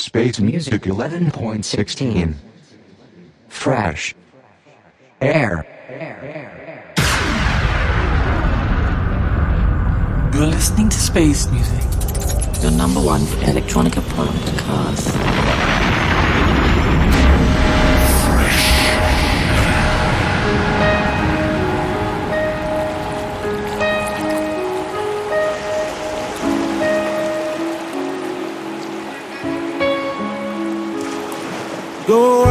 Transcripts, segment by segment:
Space Music 11.16. Fresh. Air. You're listening to Space Music. Your number one for electronic podcast. Go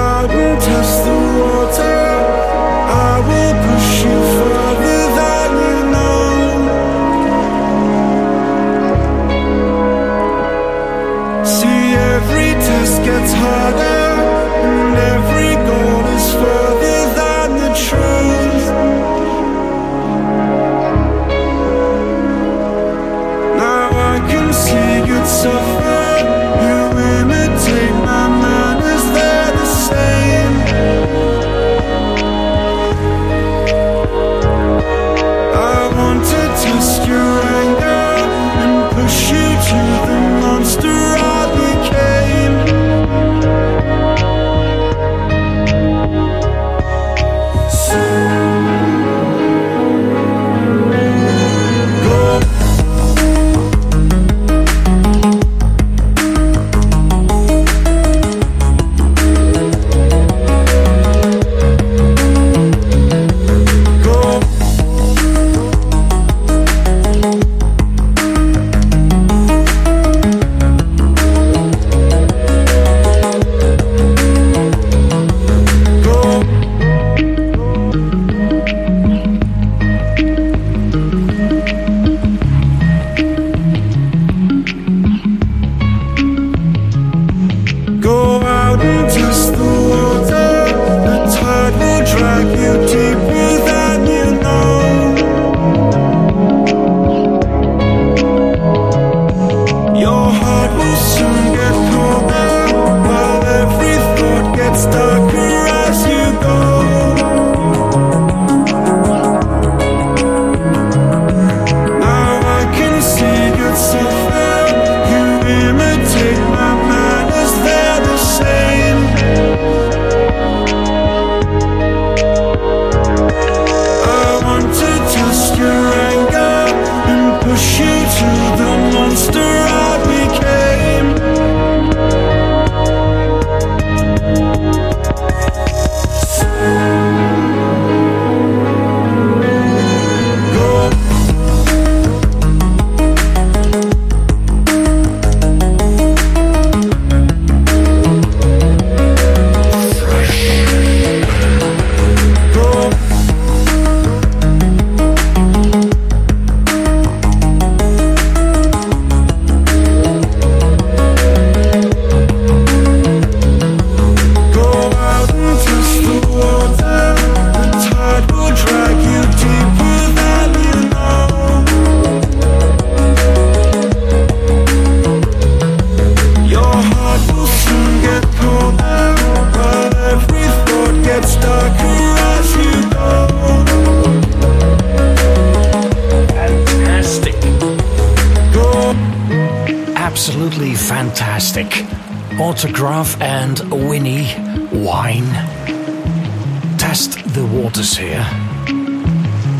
The waters here.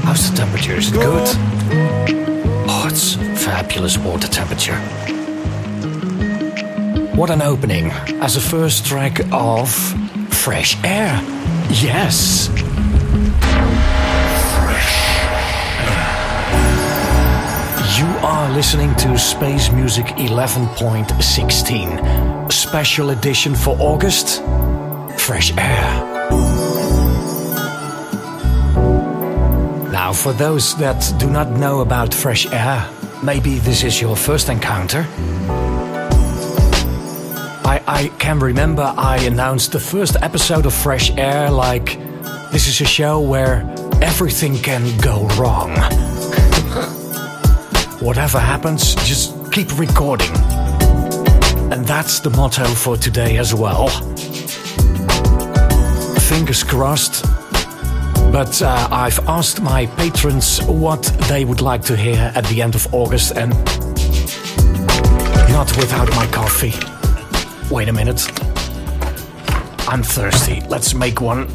How's the temperature? Is it good? Oh, it's fabulous water temperature. What an opening as a first track of Fresh Air. Yes. You are listening to Space Music 11.16, special edition for August Fresh Air. For those that do not know about Fresh Air, maybe this is your first encounter. I, I can remember I announced the first episode of Fresh Air like this is a show where everything can go wrong. Whatever happens, just keep recording. And that's the motto for today as well. Fingers crossed. But uh, I've asked my patrons what they would like to hear at the end of August, and not without my coffee. wait a minute. I'm thirsty. Let's make one.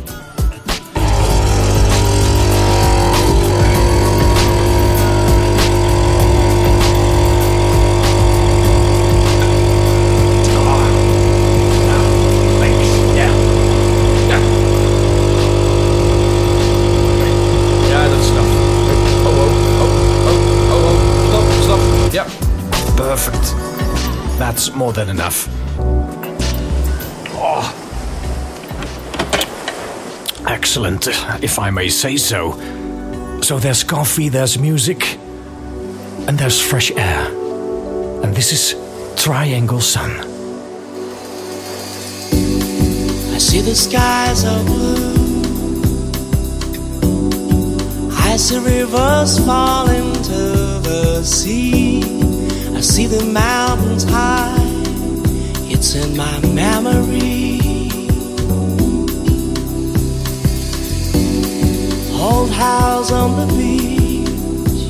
More than enough. Oh. Excellent, if I may say so. So there's coffee, there's music, and there's fresh air. And this is Triangle Sun. I see the skies are blue. I see rivers fall into the sea. I see the mountains high. It's in my memory. Old house on the beach.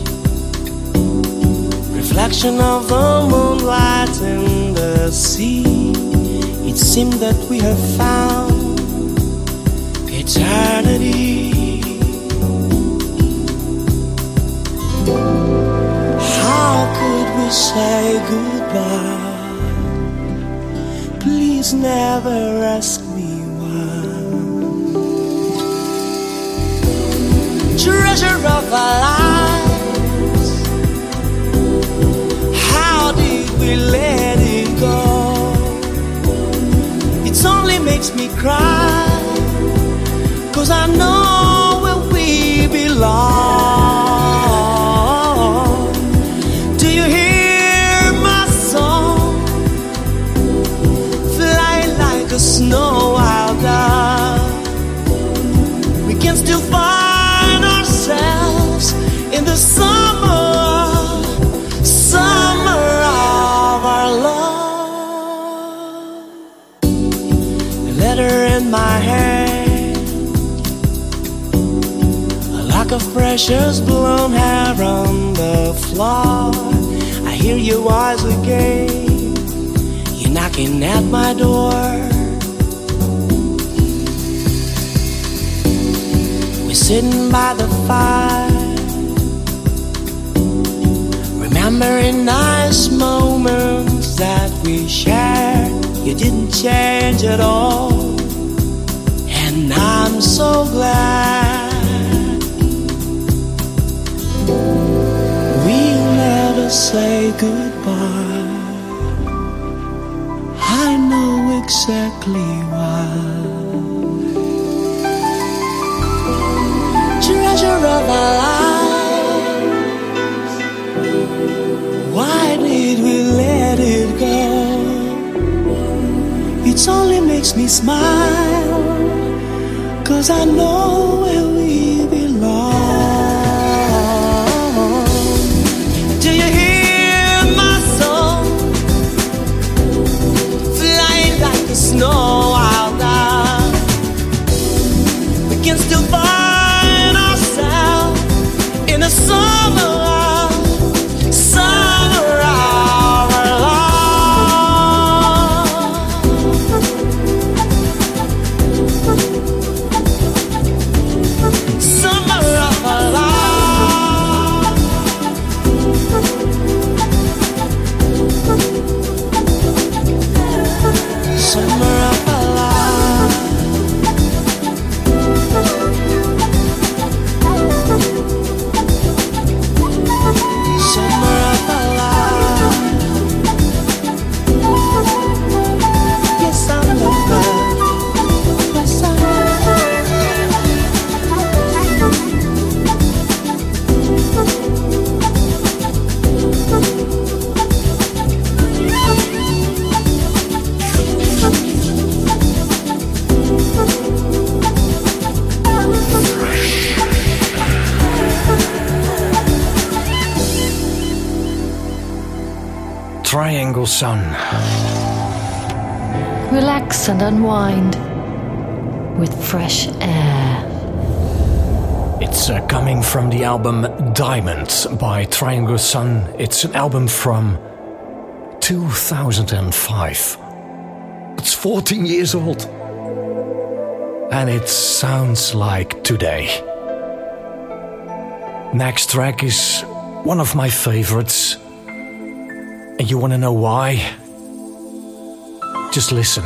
Reflection of the moonlight in the sea. It seemed that we have found eternity. How could we say goodbye? Please never ask me why. Treasure of our lives. How did we let it go? It only makes me cry. Cause I know where we belong. Of precious blonde hair on the floor. I hear your voice again, you're knocking at my door. We're sitting by the fire, remembering nice moments that we shared. You didn't change at all, and I'm so glad. Say goodbye. I know exactly why. treasure of our lives. Why did we let it go? It only makes me smile, cause I know where Triangle Sun. Relax and unwind with fresh air. It's uh, coming from the album Diamonds by Triangle Sun. It's an album from 2005. It's 14 years old. And it sounds like today. Next track is one of my favorites. And you want to know why? Just listen.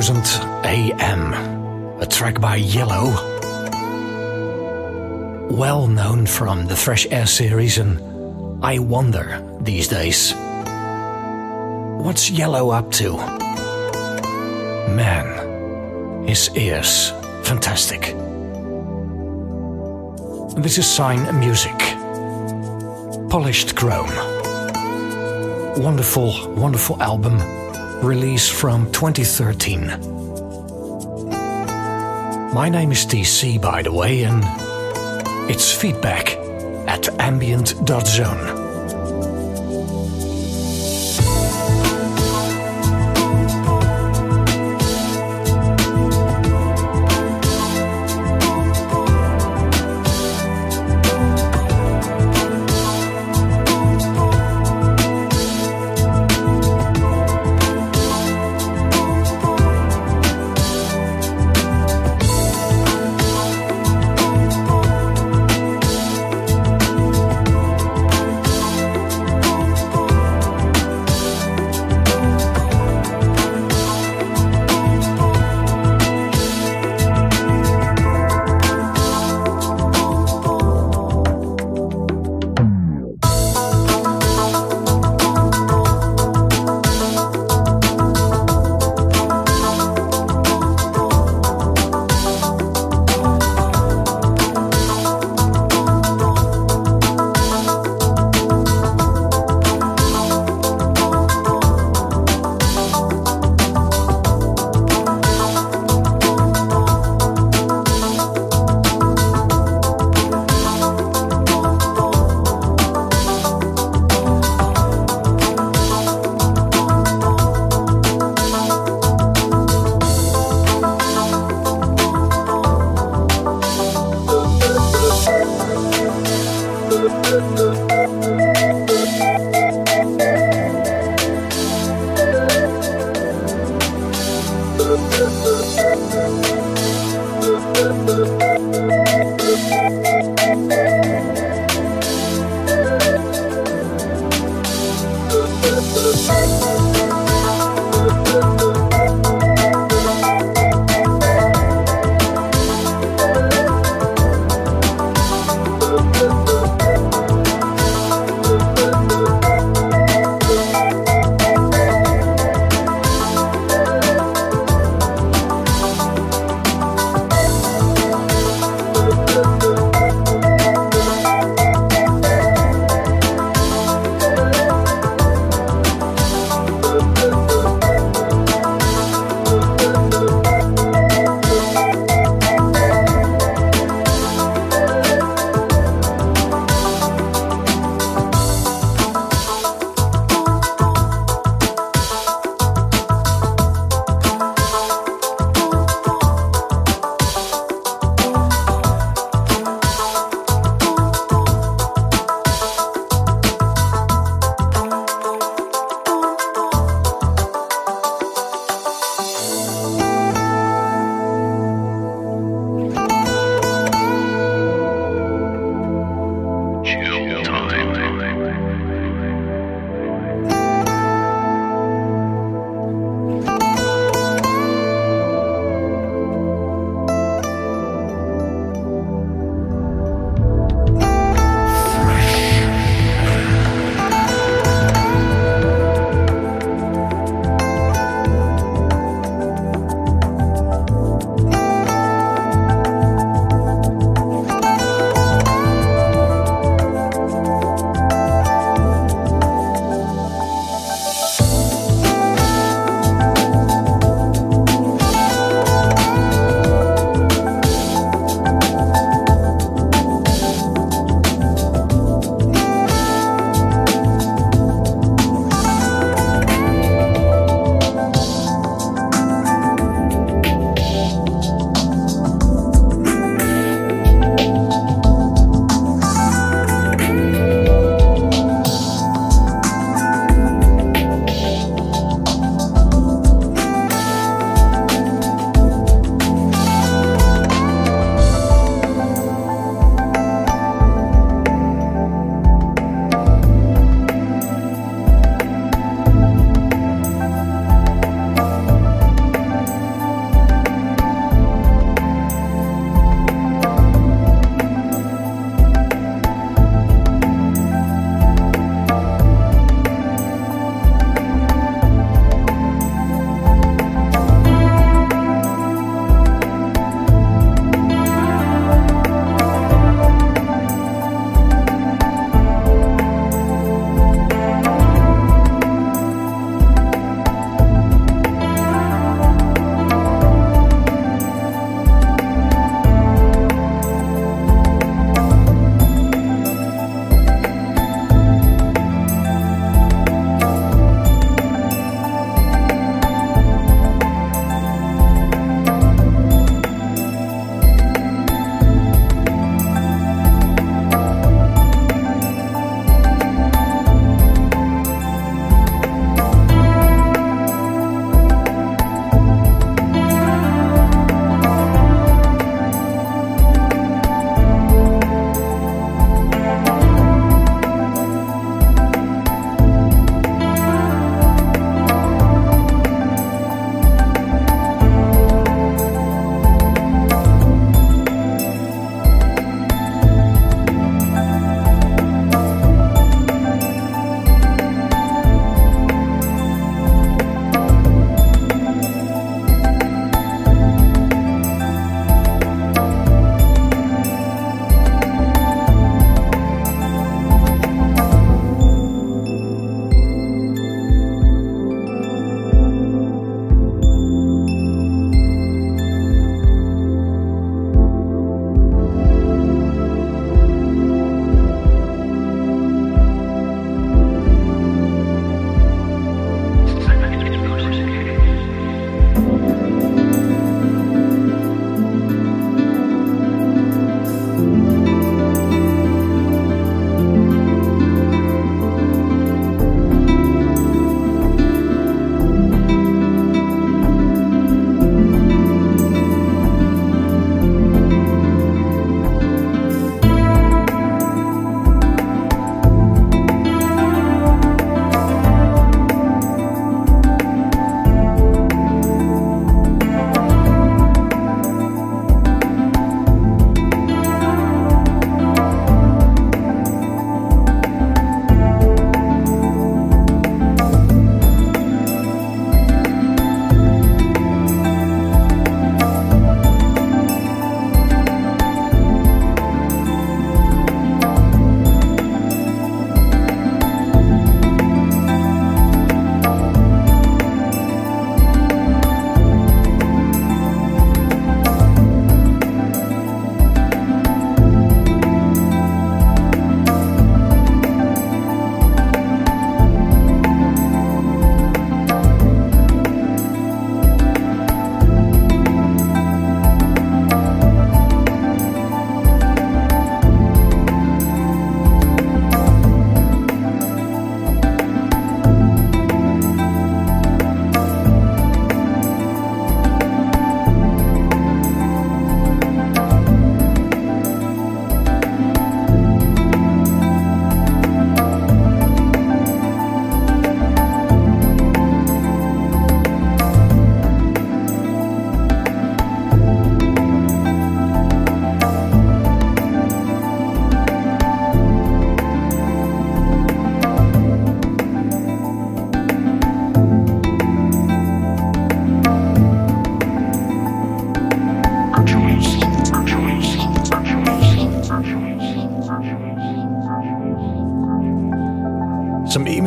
20,000 AM, a track by Yellow. Well known from the Fresh Air series, and I wonder these days what's Yellow up to? Man, his ears, fantastic. This is Sign Music. Polished Chrome. Wonderful, wonderful album. Release from 2013. My name is TC, by the way, and it's feedback at ambient.zone.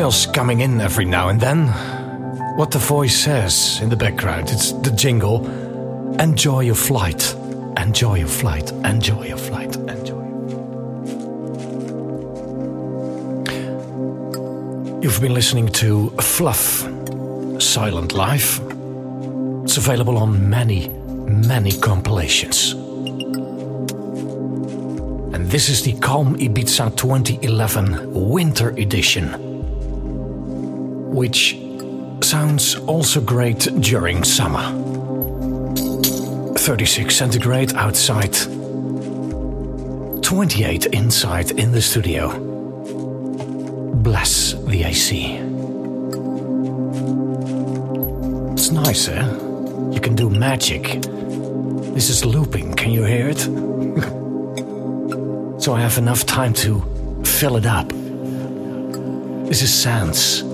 Emails coming in every now and then. What the voice says in the background, it's the jingle. Enjoy your flight. Enjoy your flight. Enjoy your flight. Enjoy. You've been listening to Fluff Silent Life. It's available on many, many compilations. And this is the Calm Ibiza 2011 Winter Edition, which sounds also great during summer. 36 centigrade outside, 28 inside in the studio. Bless the AC. It's nice, eh? You can do magic. This is looping, can you hear it? so I have enough time to fill it up. This is Sands.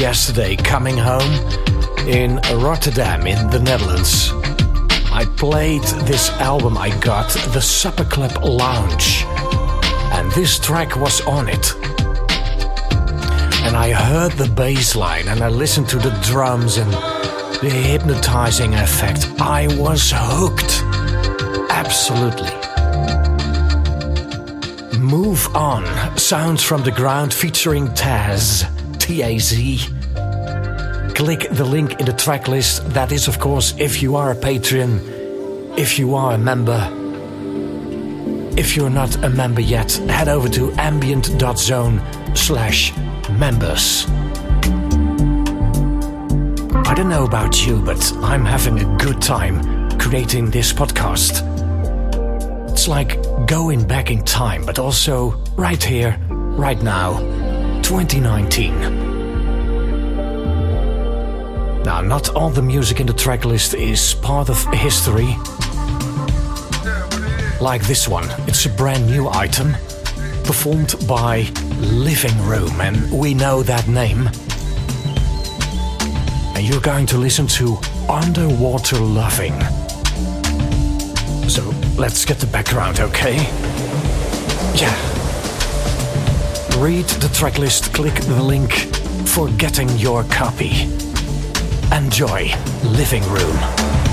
Yesterday, coming home in Rotterdam in the Netherlands. I played this album I got, the Supper Club Lounge, and this track was on it. And I heard the bass line and I listened to the drums and the hypnotizing effect. I was hooked. Absolutely. Move On, Sounds from the Ground featuring Taz, T A Z. Click the link in the track list. That is, of course, if you are a patron, if you are a member. If you're not a member yet, head over to ambient.zone slash members. I don't know about you, but I'm having a good time creating this podcast. It's like going back in time, but also right here, right now, 2019. Now, not all the music in the tracklist is part of history. Like this one, it's a brand new item, performed by Living Room, and we know that name. And you're going to listen to Underwater Loving. So let's get the background, okay? Yeah. Read the tracklist, click the link for getting your copy. Enjoy Living Room.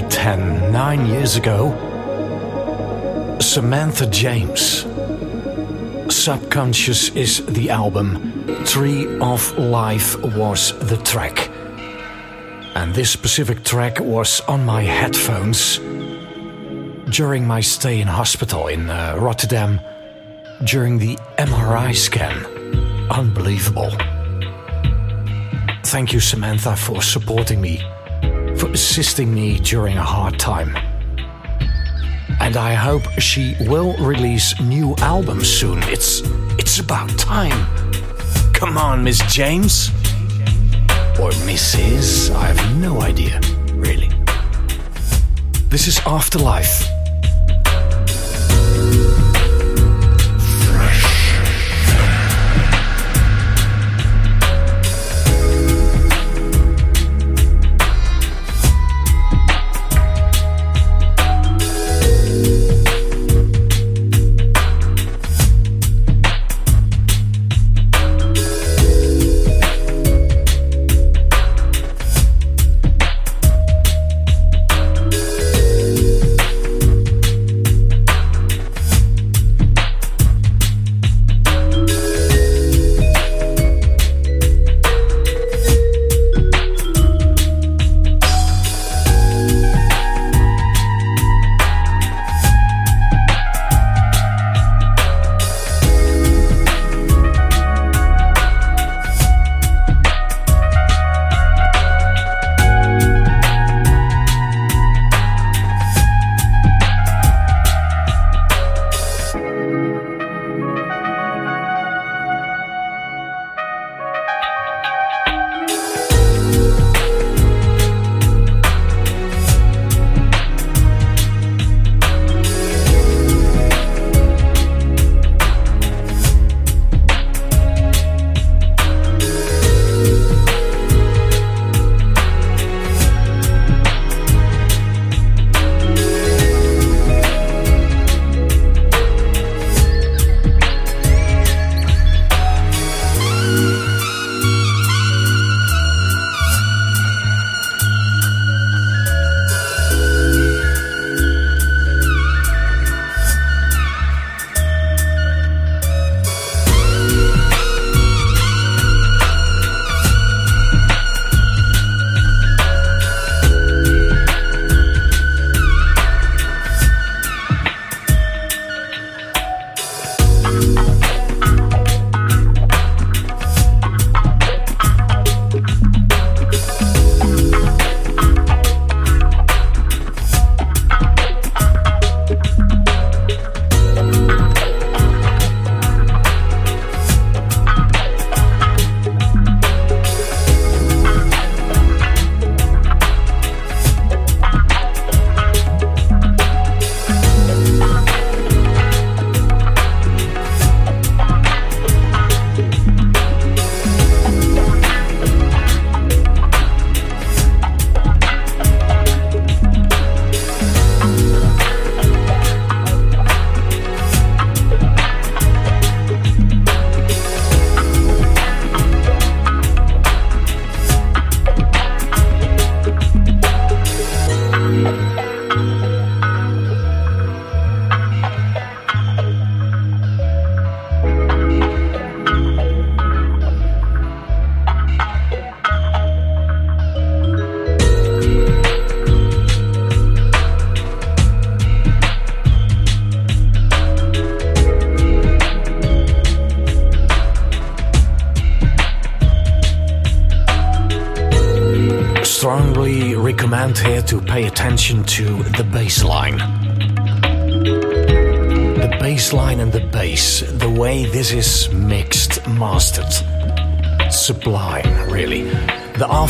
2010, nine years ago. Samantha James. Subconscious is the album, Tree of Life was the track. And this specific track was on my headphones during my stay in hospital in uh, Rotterdam during the MRI scan. Unbelievable. Thank you, Samantha, for supporting me, for assisting me during a hard time. And I hope she will release new albums soon. It's it's about time. Come on, Miss James. Or Mrs. I have no idea, really. This is Afterlife.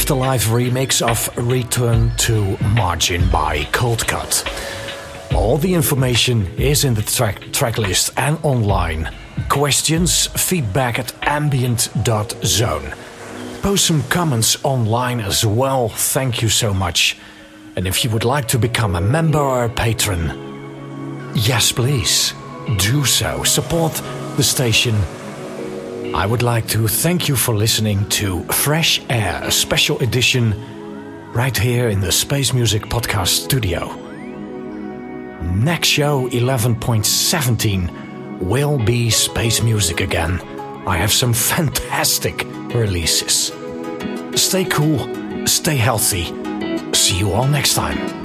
Afterlife remix of Return to Margin by Cold Cut. All the information is in the track, track list and online. Questions, feedback at ambient.zone post some comments online as well. Thank you so much. And if you would like to become a member or a patron, yes, please do so. Support the station. I would like to thank you for listening to Fresh Air, a special edition right here in the Space Music Podcast studio. Next show, 11.17, will be Space Music again. I have some fantastic releases. Stay cool, stay healthy. See you all next time.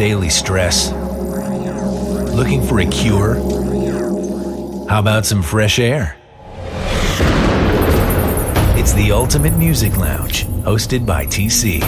Daily stress? Looking for a cure? How about some fresh air? It's the Ultimate Music Lounge, hosted by TC.